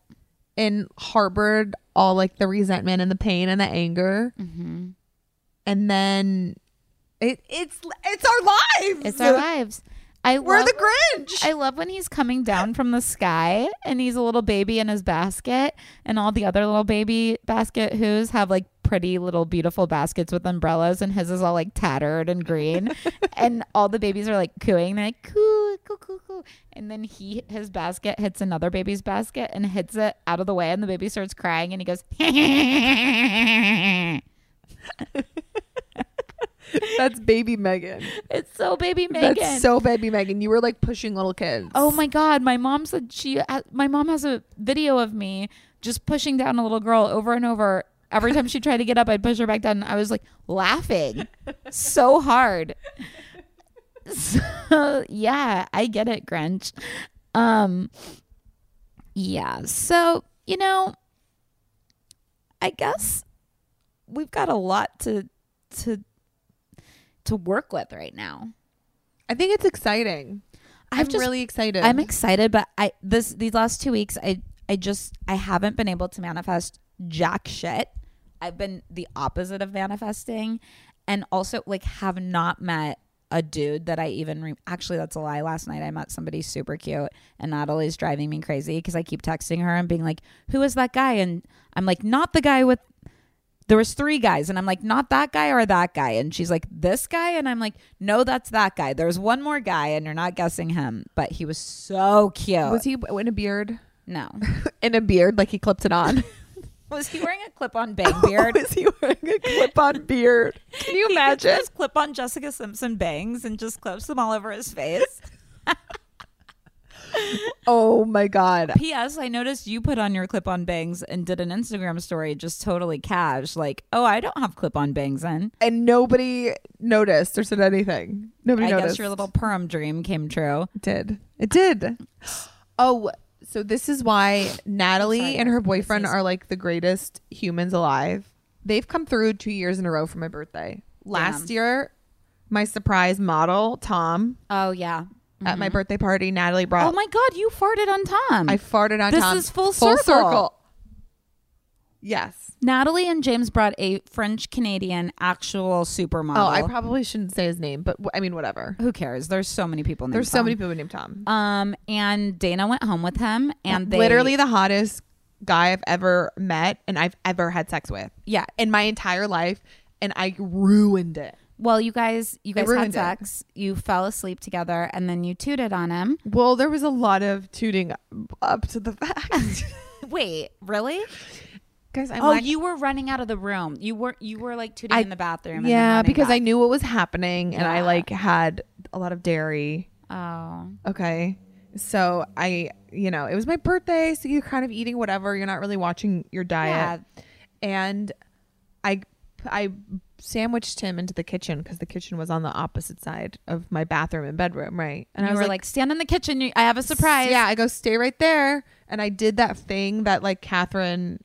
And harbored all like the resentment and the pain and the anger. mm-hmm. And then it, it's it's our lives. it's our lives i We're love- the Grinch. I love when he's coming down from the sky and he's a little baby in his basket, and all the other little baby basket who's have like pretty little beautiful baskets with umbrellas, and his is all like tattered and green, and all the babies are like cooing, they're like coo coo coo coo, and then he his basket hits another baby's basket and hits it out of the way, and the baby starts crying, and he goes. That's baby Meagan. it's so baby Meagan. That's so baby Meagan. You were like pushing little kids. Oh my god, my mom said she uh, my mom has a video of me just pushing down a little girl over and over. Every time she tried to get up, I'd push her back down. I was like laughing so hard. So yeah, I get it, Grinch. Um yeah, so you know, I guess we've got a lot to to to work with right now. I think it's exciting. I've I'm just really excited. I'm excited, but I this these last two weeks I I just I haven't been able to manifest jack shit. I've been the opposite of manifesting, and also like have not met a dude that I even re- actually that's a lie. Last night I met somebody super cute, and Natalie's driving me crazy because I keep texting her and being like, "Who is that guy?" And I'm like, "Not the guy with." There was three guys, and I'm like, "Not that guy or that guy," and she's like, "This guy," and I'm like, "No, that's that guy." There's one more guy, and you're not guessing him, but he was so cute. Was he in a beard? No. In a beard, like he clipped it on. Was he wearing a clip-on bang beard? Was he wearing a clip-on beard? Can you He imagine? just clip on Jessica Simpson bangs and just clips them all over his face. Oh my god. P.S. I noticed you put on your clip-on bangs and did an Instagram story just totally cash, like, "Oh, I don't have clip-on bangs in." And nobody noticed or said anything. Nobody I noticed. guess your little perm dream came true. It did. It did. Oh, so this is why Natalie and her boyfriend are like the greatest humans alive. They've come through two years in a row for my birthday. last Damn. year, my surprise model Tom Oh yeah. at my mm-hmm. birthday party, Natalie brought. Oh my god, you farted on Tom. I farted on This Tom. is full circle. Yes. Natalie and James brought a French Canadian actual supermodel. Oh, I probably shouldn't say his name, but w- I mean, whatever. Who cares? There's so many people named There's so Tom. many people named Tom. Um, and Dana went home with him, and they literally the hottest guy I've ever met and I've ever had sex with yeah. in my entire life, and I ruined it. Well, you guys, you guys had it. sex. You fell asleep together, and then you tooted on him. Well, there was a lot of tooting up to the fact. Wait, really? Guys, I'm oh, like, you were running out of the room. You were you were like tooting I- in the bathroom. yeah, because I knew what was happening, and I like had a lot of dairy. Oh, Okay. So I, you know, it was my birthday, so you're kind of eating whatever. You're not really watching your diet. yeah. And I I sandwiched him into the kitchen because the kitchen was on the opposite side of my bathroom and bedroom, right? and I you was were like, stand in the kitchen. I have a surprise. Yeah, I go stay right there, and I did that thing that like Katherine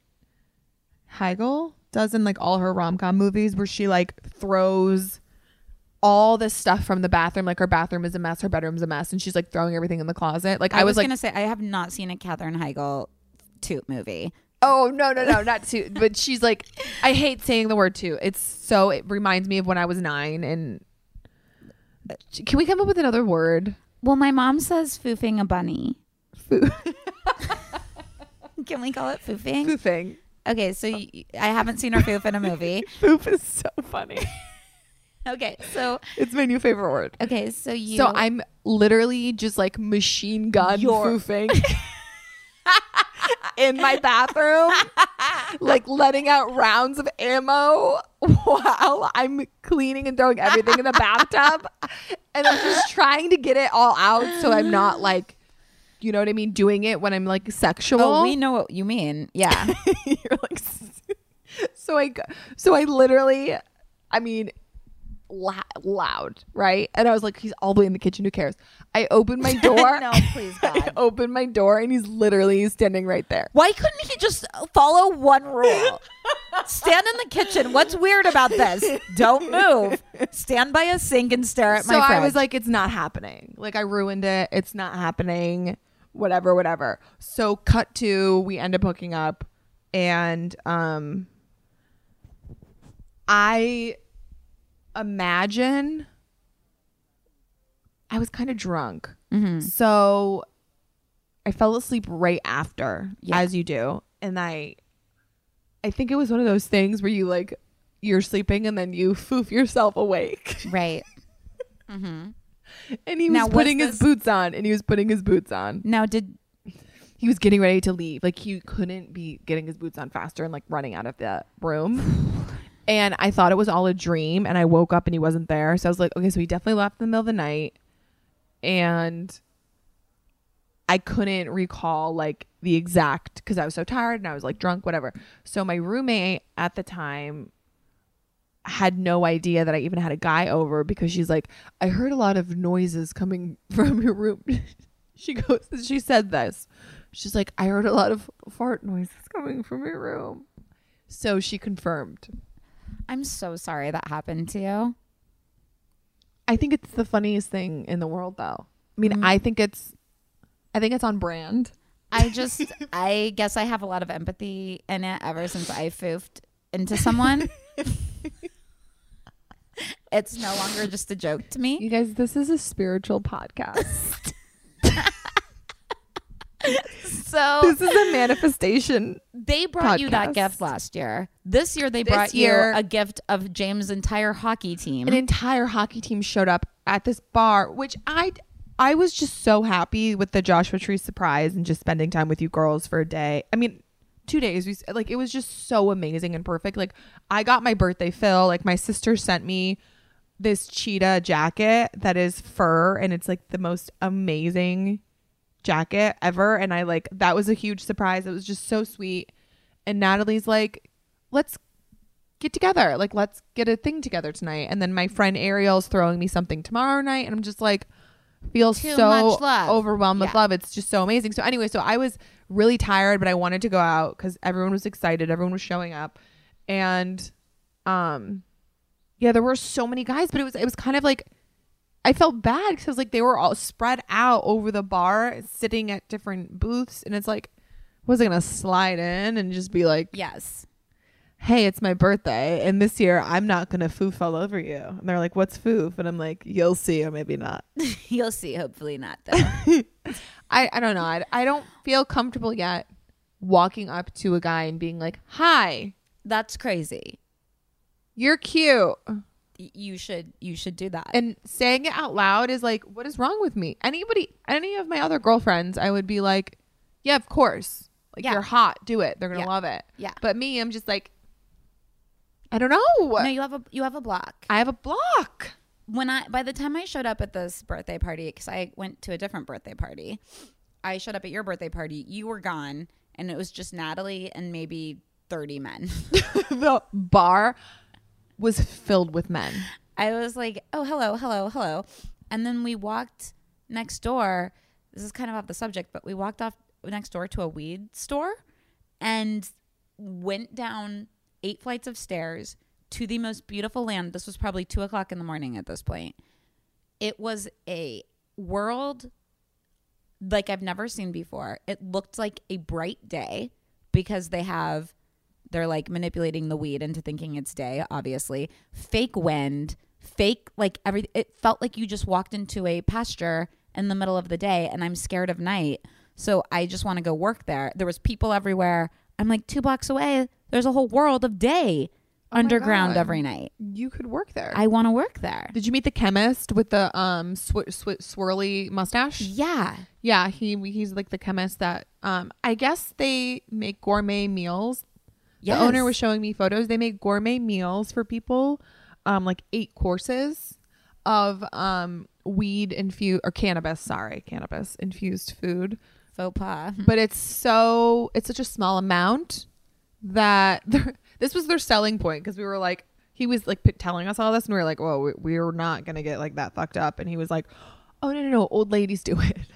Heigl does in like all her rom com movies, where she like throws all this stuff from the bathroom. Like her bathroom is a mess, her bedroom's a mess, and she's like throwing everything in the closet. Like I, I, was, was, like, gonna say I have not seen a Katherine Heigl toot movie. oh no no no not toot, but she's like, I hate saying the word toot. It's so it reminds me of when I was nine. And can we come up with another word? Well, my mom says foofing a bunny. Foo- Can we call it foofing? Foofing. Okay, so I haven't seen her foof in a movie. Foof is so funny. Okay, so it's my new favorite word. okay, so you. So I'm literally just like machine gun foofing in my bathroom, like letting out rounds of ammo while I'm cleaning and throwing everything in the bathtub. And I'm just trying to get it all out so I'm not like, you know what I mean, doing it when I'm like sexual. Oh, we know what you mean. Yeah. You're like, so I, so I literally, I mean, la- loud, right? And I was like, he's all the way in the kitchen. Who cares? I open my door. no, please I God. open my door and he's literally standing right there. Why couldn't he just follow one rule? Stand in the kitchen. What's weird about this? Don't move. Stand by a sink and stare at my so I was like, it's not happening. Like I ruined it. It's not happening. Whatever, whatever. So cut to we end up hooking up and um I imagine I was kind of drunk. Mm-hmm. So I fell asleep right after, Yeah. as you do. And I I think it was one of those things where you like you're sleeping and then you foof yourself awake. right. Mm-hmm. And he was Now, putting his boots on and he was putting his boots on. Now, did He was getting ready to leave. Like he couldn't be getting his boots on faster and like running out of the room. And I thought it was all a dream and I woke up and he wasn't there. So I was like, okay, so he definitely left in the middle of the night. And I couldn't recall like the exact because I was so tired and I was like drunk, whatever. So my roommate at the time had no idea that I even had a guy over because she's like, I heard a lot of noises coming from your room. she goes, she said this. She's like, I heard a lot of fart noises coming from your room. So she confirmed. I'm so sorry that happened to you. I think it's the funniest thing in the world, though. I mean, mm. I think it's, I think it's on brand. I just, I guess I have a lot of empathy in it ever since I foofed into someone. it's no longer just a joke to me. You guys, this is a spiritual podcast. So this is a manifestation. they brought you that gift last year. This year they This brought year- you a gift of James' entire hockey team. An entire hockey team showed up at this bar, which I I was just so happy with the Joshua Tree surprise and just spending time with you girls for a day. I mean, two days. We like it was just so amazing and perfect. Like I got my birthday fill. Like my sister sent me this cheetah jacket that is fur and it's like the most amazing jacket ever and I like that was a huge surprise. It was just so sweet. And Natalie's like, "Let's get together. Like, let's get a thing together tonight. And then my friend Ariel's throwing me something tomorrow night, and I'm just like, feel Too so overwhelmed with love. It's just so amazing. So anyway, so I was really tired, but I wanted to go out because everyone was excited. Everyone was showing up, and um, Yeah, there were so many guys, but it was it was kind of like I felt bad because it was like they were all spread out over the bar, sitting at different booths, and it's like, was I gonna slide in and just be like, Yes. "Hey, it's my birthday, and this year I'm not gonna foof all over you." And they're like, "What's foof?" And I'm like, "You'll see, or maybe not." You'll see. Hopefully not though. I I don't know. I I don't feel comfortable yet walking up to a guy and being like, "Hi, That's crazy. you're cute." You should you should do that. and saying it out loud is like what is wrong with me anybody any of my other girlfriends i would be like yeah of course like Yeah. you're hot do it they're gonna Yeah. love it Yeah. but me i'm just like i don't know no, you have a you have a block. i have a block when I by the time I showed up at this birthday party because I went to a different birthday party, I showed up at your birthday party. You were gone, and it was just Natalie and maybe thirty men. the bar was filled with men I was like, "Oh, hello, hello, hello," and then we walked next door. This is kind of off the subject, but we walked off next door to a weed store and went down eight flights of stairs to the most beautiful land. This was probably two o'clock in the morning at this point. It was a world like I've never seen before. It looked like a bright day because they have they're like manipulating the weed into thinking it's day, obviously. Fake wind, fake like every it felt like you just walked into a pasture in the middle of the day and I'm scared of night. So I just want to go work there. There was people everywhere. I'm like 2 blocks away. There's a whole world of day underground every night. you could work there I want to work there. did you meet the chemist with the um sw- sw- swirly mustache Yeah. yeah he he's like the chemist that um i guess they make gourmet meals Yes. The owner was showing me photos. They make gourmet meals for people, um, like eight courses of um weed infused or cannabis. Sorry, cannabis infused food. faux pas. But it's so it's such a small amount that this was their selling point because we were like he was like p- telling us all this and we were like, well, we, we're not gonna get like that fucked up. And he was like, oh no no no, old ladies do it.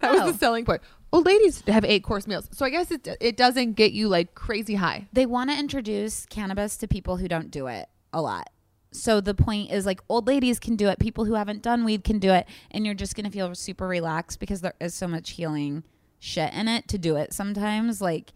That Oh. was the selling point. Old ladies have eight course meals, so I guess it it doesn't get you like crazy high. They want to introduce cannabis to people who don't do it a lot. So the point is like old ladies can do it, people who haven't done weed can do it, and you're just to feel super relaxed because there is so much healing shit in it to do it sometimes like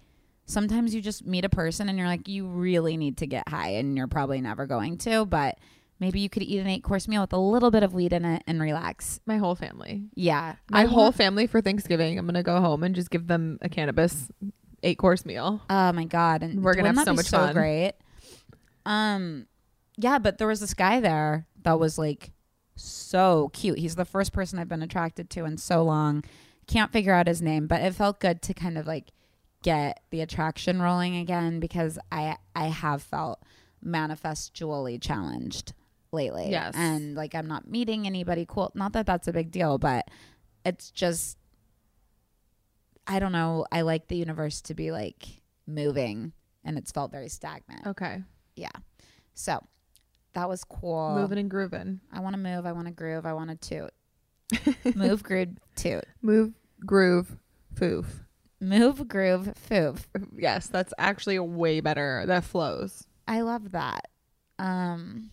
sometimes you just meet a person and you're like you really need to get high and you're probably never going to, but maybe you could eat an eight course meal with a little bit of weed in it and relax. My whole family. Yeah. My I whole family for Thanksgiving, I'm gonna go home and just give them a cannabis eight course meal. Oh my god! And We're gonna have so much so fun. Great. Um, yeah, but there was this guy there that was like so cute. He's the first person I've been attracted to in so long. Can't figure out his name, but it felt good to kind of like get the attraction rolling again because I I have felt manifestually challenged lately. Yes. and like I'm not meeting anybody cool. Not that that's a big deal, but it's just I don't know. I like the universe to be like moving, and it's felt very stagnant. Okay. Yeah. So that was cool. Moving and grooving. I want to move. I want to groove. I want to toot. move, groove, toot. Move, groove, foof. Move, groove, foof. Yes, that's actually way better. That flows. I love that. Um,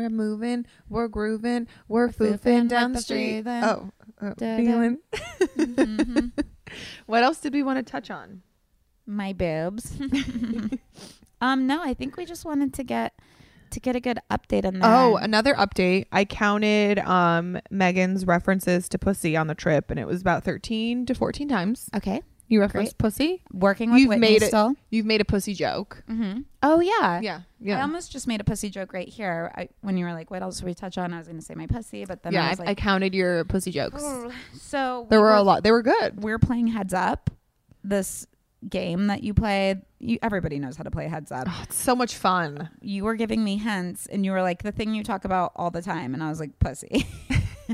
We're moving, we're grooving, we're Foofing foofing down like the the street. breathing. Oh, Da-da. feeling. mhm. What else did we want to touch on? my boobs. um, no, I think we just wanted to get to get a good update on that. Oh, another update. I counted um Meagan's references to pussy on the trip, and it was about thirteen to fourteen times. okay. You referenced pussy. Working with You've Whitney made it. still. You've made a pussy joke. Mm-hmm. Oh yeah. Yeah, I yeah, almost just made a pussy joke right here. I, when you were like, "What else should we touch on?" I was going to say my pussy, but then yeah. I I, was I like, counted your pussy jokes. "So There we were a lot. They were good. We're playing Heads Up, this game that you played. You, everybody knows how to play Heads Up. Oh, it's so much fun. You were giving me hints, and you were like, "The thing you talk about all the time," and I was like, "Pussy,"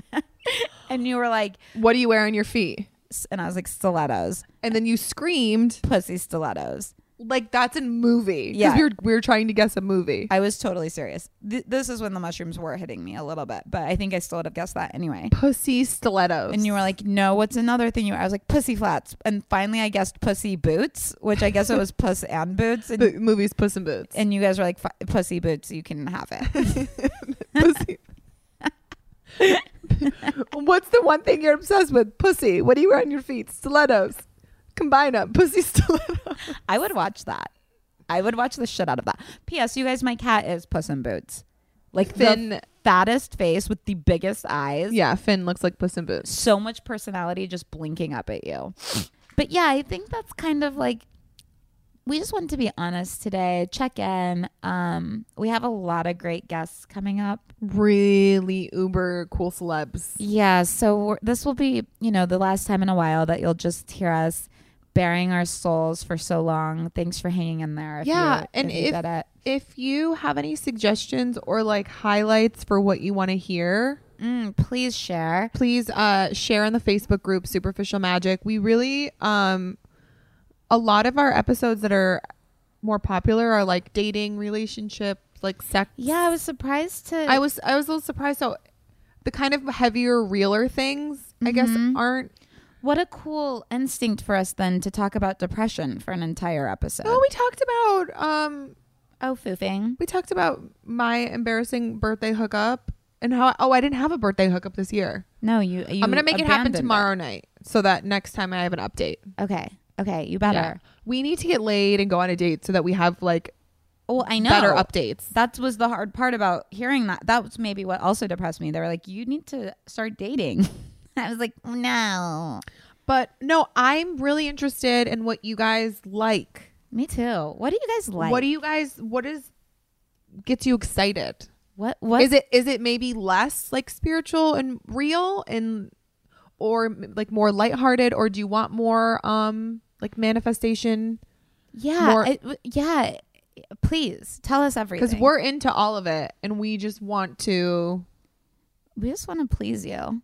and you were like, What do you wear on your feet? And I was like, "Stilettos, And then you screamed. pussy stilettos." like that's a movie. Yeah. we were we were trying to guess a movie. I was totally serious. Th- this is when the mushrooms were hitting me a little bit, but I think I still would have guessed that anyway. Pussy stilettos. And you were like, "No, what's another thing?" You, I was like, "Pussy flats," and finally I guessed "pussy boots," which I guess it was "puss and boots," and, the movie's Puss in Boots. and you guys were like, "Pussy boots, you can have it." pussy. What's the one thing you're obsessed with? Pussy. What do you wear on your feet? Stilettos. Combine them. Pussy stilettos. I would watch that. I would watch the shit out of that. P.S. You guys, my cat is Puss in Boots, like Finn- the fattest face with the biggest eyes. Yeah, Finn looks like Puss in Boots. so much personality just blinking up at you. But yeah, I think that's kind of like we just wanted to be honest today, check in. Um, we have a lot of great guests coming up. Really uber cool celebs. Yeah, so we're, this will be, you know, the last time in a while that you'll just hear us bearing our souls for so long. Thanks for hanging in there. If Yeah, you, and if you if- it. If you have any suggestions or like highlights for what you want to hear, Mm, please share. please uh share in the Facebook group Superficial Magic. We really um a lot of our episodes that are more popular are like dating, relationship, like sex. Yeah, I was surprised to. I was I was a little surprised so the kind of heavier, realer things, I guess, Mhm. aren't What a cool instinct for us then to talk about depression for an entire episode. Oh, we talked about um oh, foofing. we talked about my embarrassing birthday hookup and how oh I didn't have a birthday hookup this year. No, you. you I'm gonna make it happen tomorrow night so that next time I have an update. Okay. Okay. You better. We need to get laid and go on a date so that we have like Well, I know. better updates. That was the hard part about hearing that. That was maybe what also depressed me. They were like, "You need to start dating." I was like, "No." But no, I'm really interested in what you guys like. Me too. What do you guys like? What do you guys what is gets you excited? What? What Is it is it maybe less like spiritual and real and or like more lighthearted or do you want more um like manifestation Yeah. more- it- yeah. Please tell us everything. because we're into all of it and we just want to we just want to please you.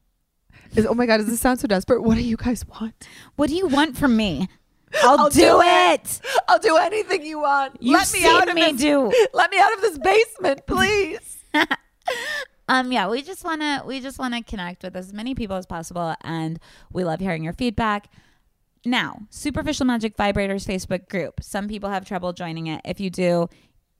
is, oh my god does this sound so desperate what do you guys want What do you want from me? I'll, I'll do, do it. i'll do anything you want You've let me seen out of me this do. let me out of this basement please um yeah we just want to we just want to connect with as many people as possible and we love hearing your feedback now superficial magic vibrators facebook group. Some people have trouble joining it. If you do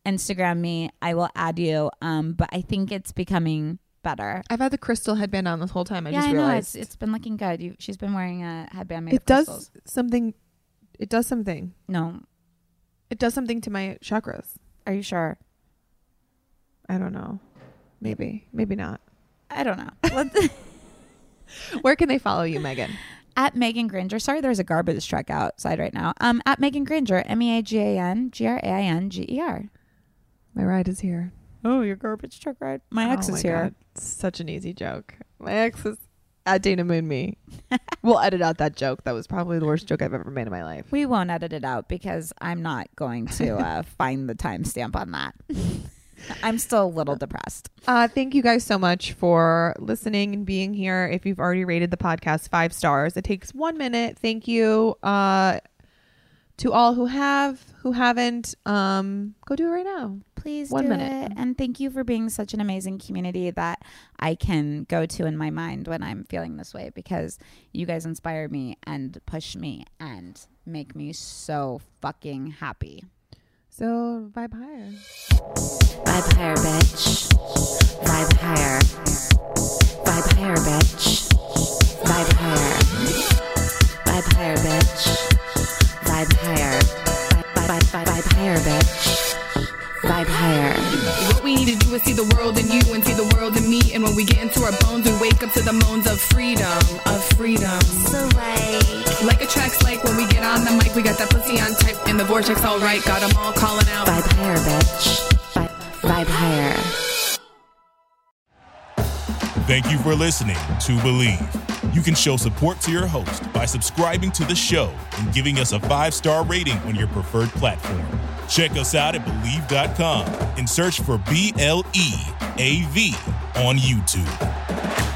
instagram me. I will add you. Um but i think it's becoming better. I've had the crystal headband on this whole time. I yeah just i know. Realized. it's, it's been looking good. You, she's been wearing a headband made it of does crystals. something it does something. No. It does something to my chakras. Are you sure? I don't know. Maybe. Maybe not. I don't know. Where can they follow you megan at Meagan Grainger. Sorry, there's a garbage truck outside right now. Um, at Meagan Grainger, M E A G A N G R A I N G E R. my ride is here Oh, your garbage truck ride. My ex Oh is my here. God. Such an easy joke. My ex is at Dana Moon me. we'll edit out that joke. That was probably the worst joke I've ever made in my life. We won't edit it out because I'm not going to uh, find the timestamp on that. I'm still a little depressed. Uh, thank you guys so much for listening and being here. If you've already rated the podcast five stars, it takes one minute. Thank you. Uh, to all who have, who haven't, um, go do it right now. Please One do minute. it. And thank you for being such an amazing community that I can go to in my mind when I'm feeling this way because you guys inspire me and push me and make me so fucking happy. So vibe higher. Vibe higher, bitch. Vibe higher. Vibe higher, bitch. Vibe higher. Vibe higher, bitch. Vibe higher. Vibe, vibe, vibe, vibe higher, bitch. Vibe higher. What we need to do is see the world in you and see the world in me. And when we get into our bones, we wake up to the moans of freedom, of freedom. So like, Like a track's like when we get on the mic, we got that pussy on type and the vortex all right. Got 'em all calling out. vibe higher, bitch. Vibe, vibe higher. Thank you for listening to Bleav. You can show support to your host by subscribing to the show and giving us a five star rating on your preferred platform. Check us out at Bleav.com and search for B L E A V on YouTube.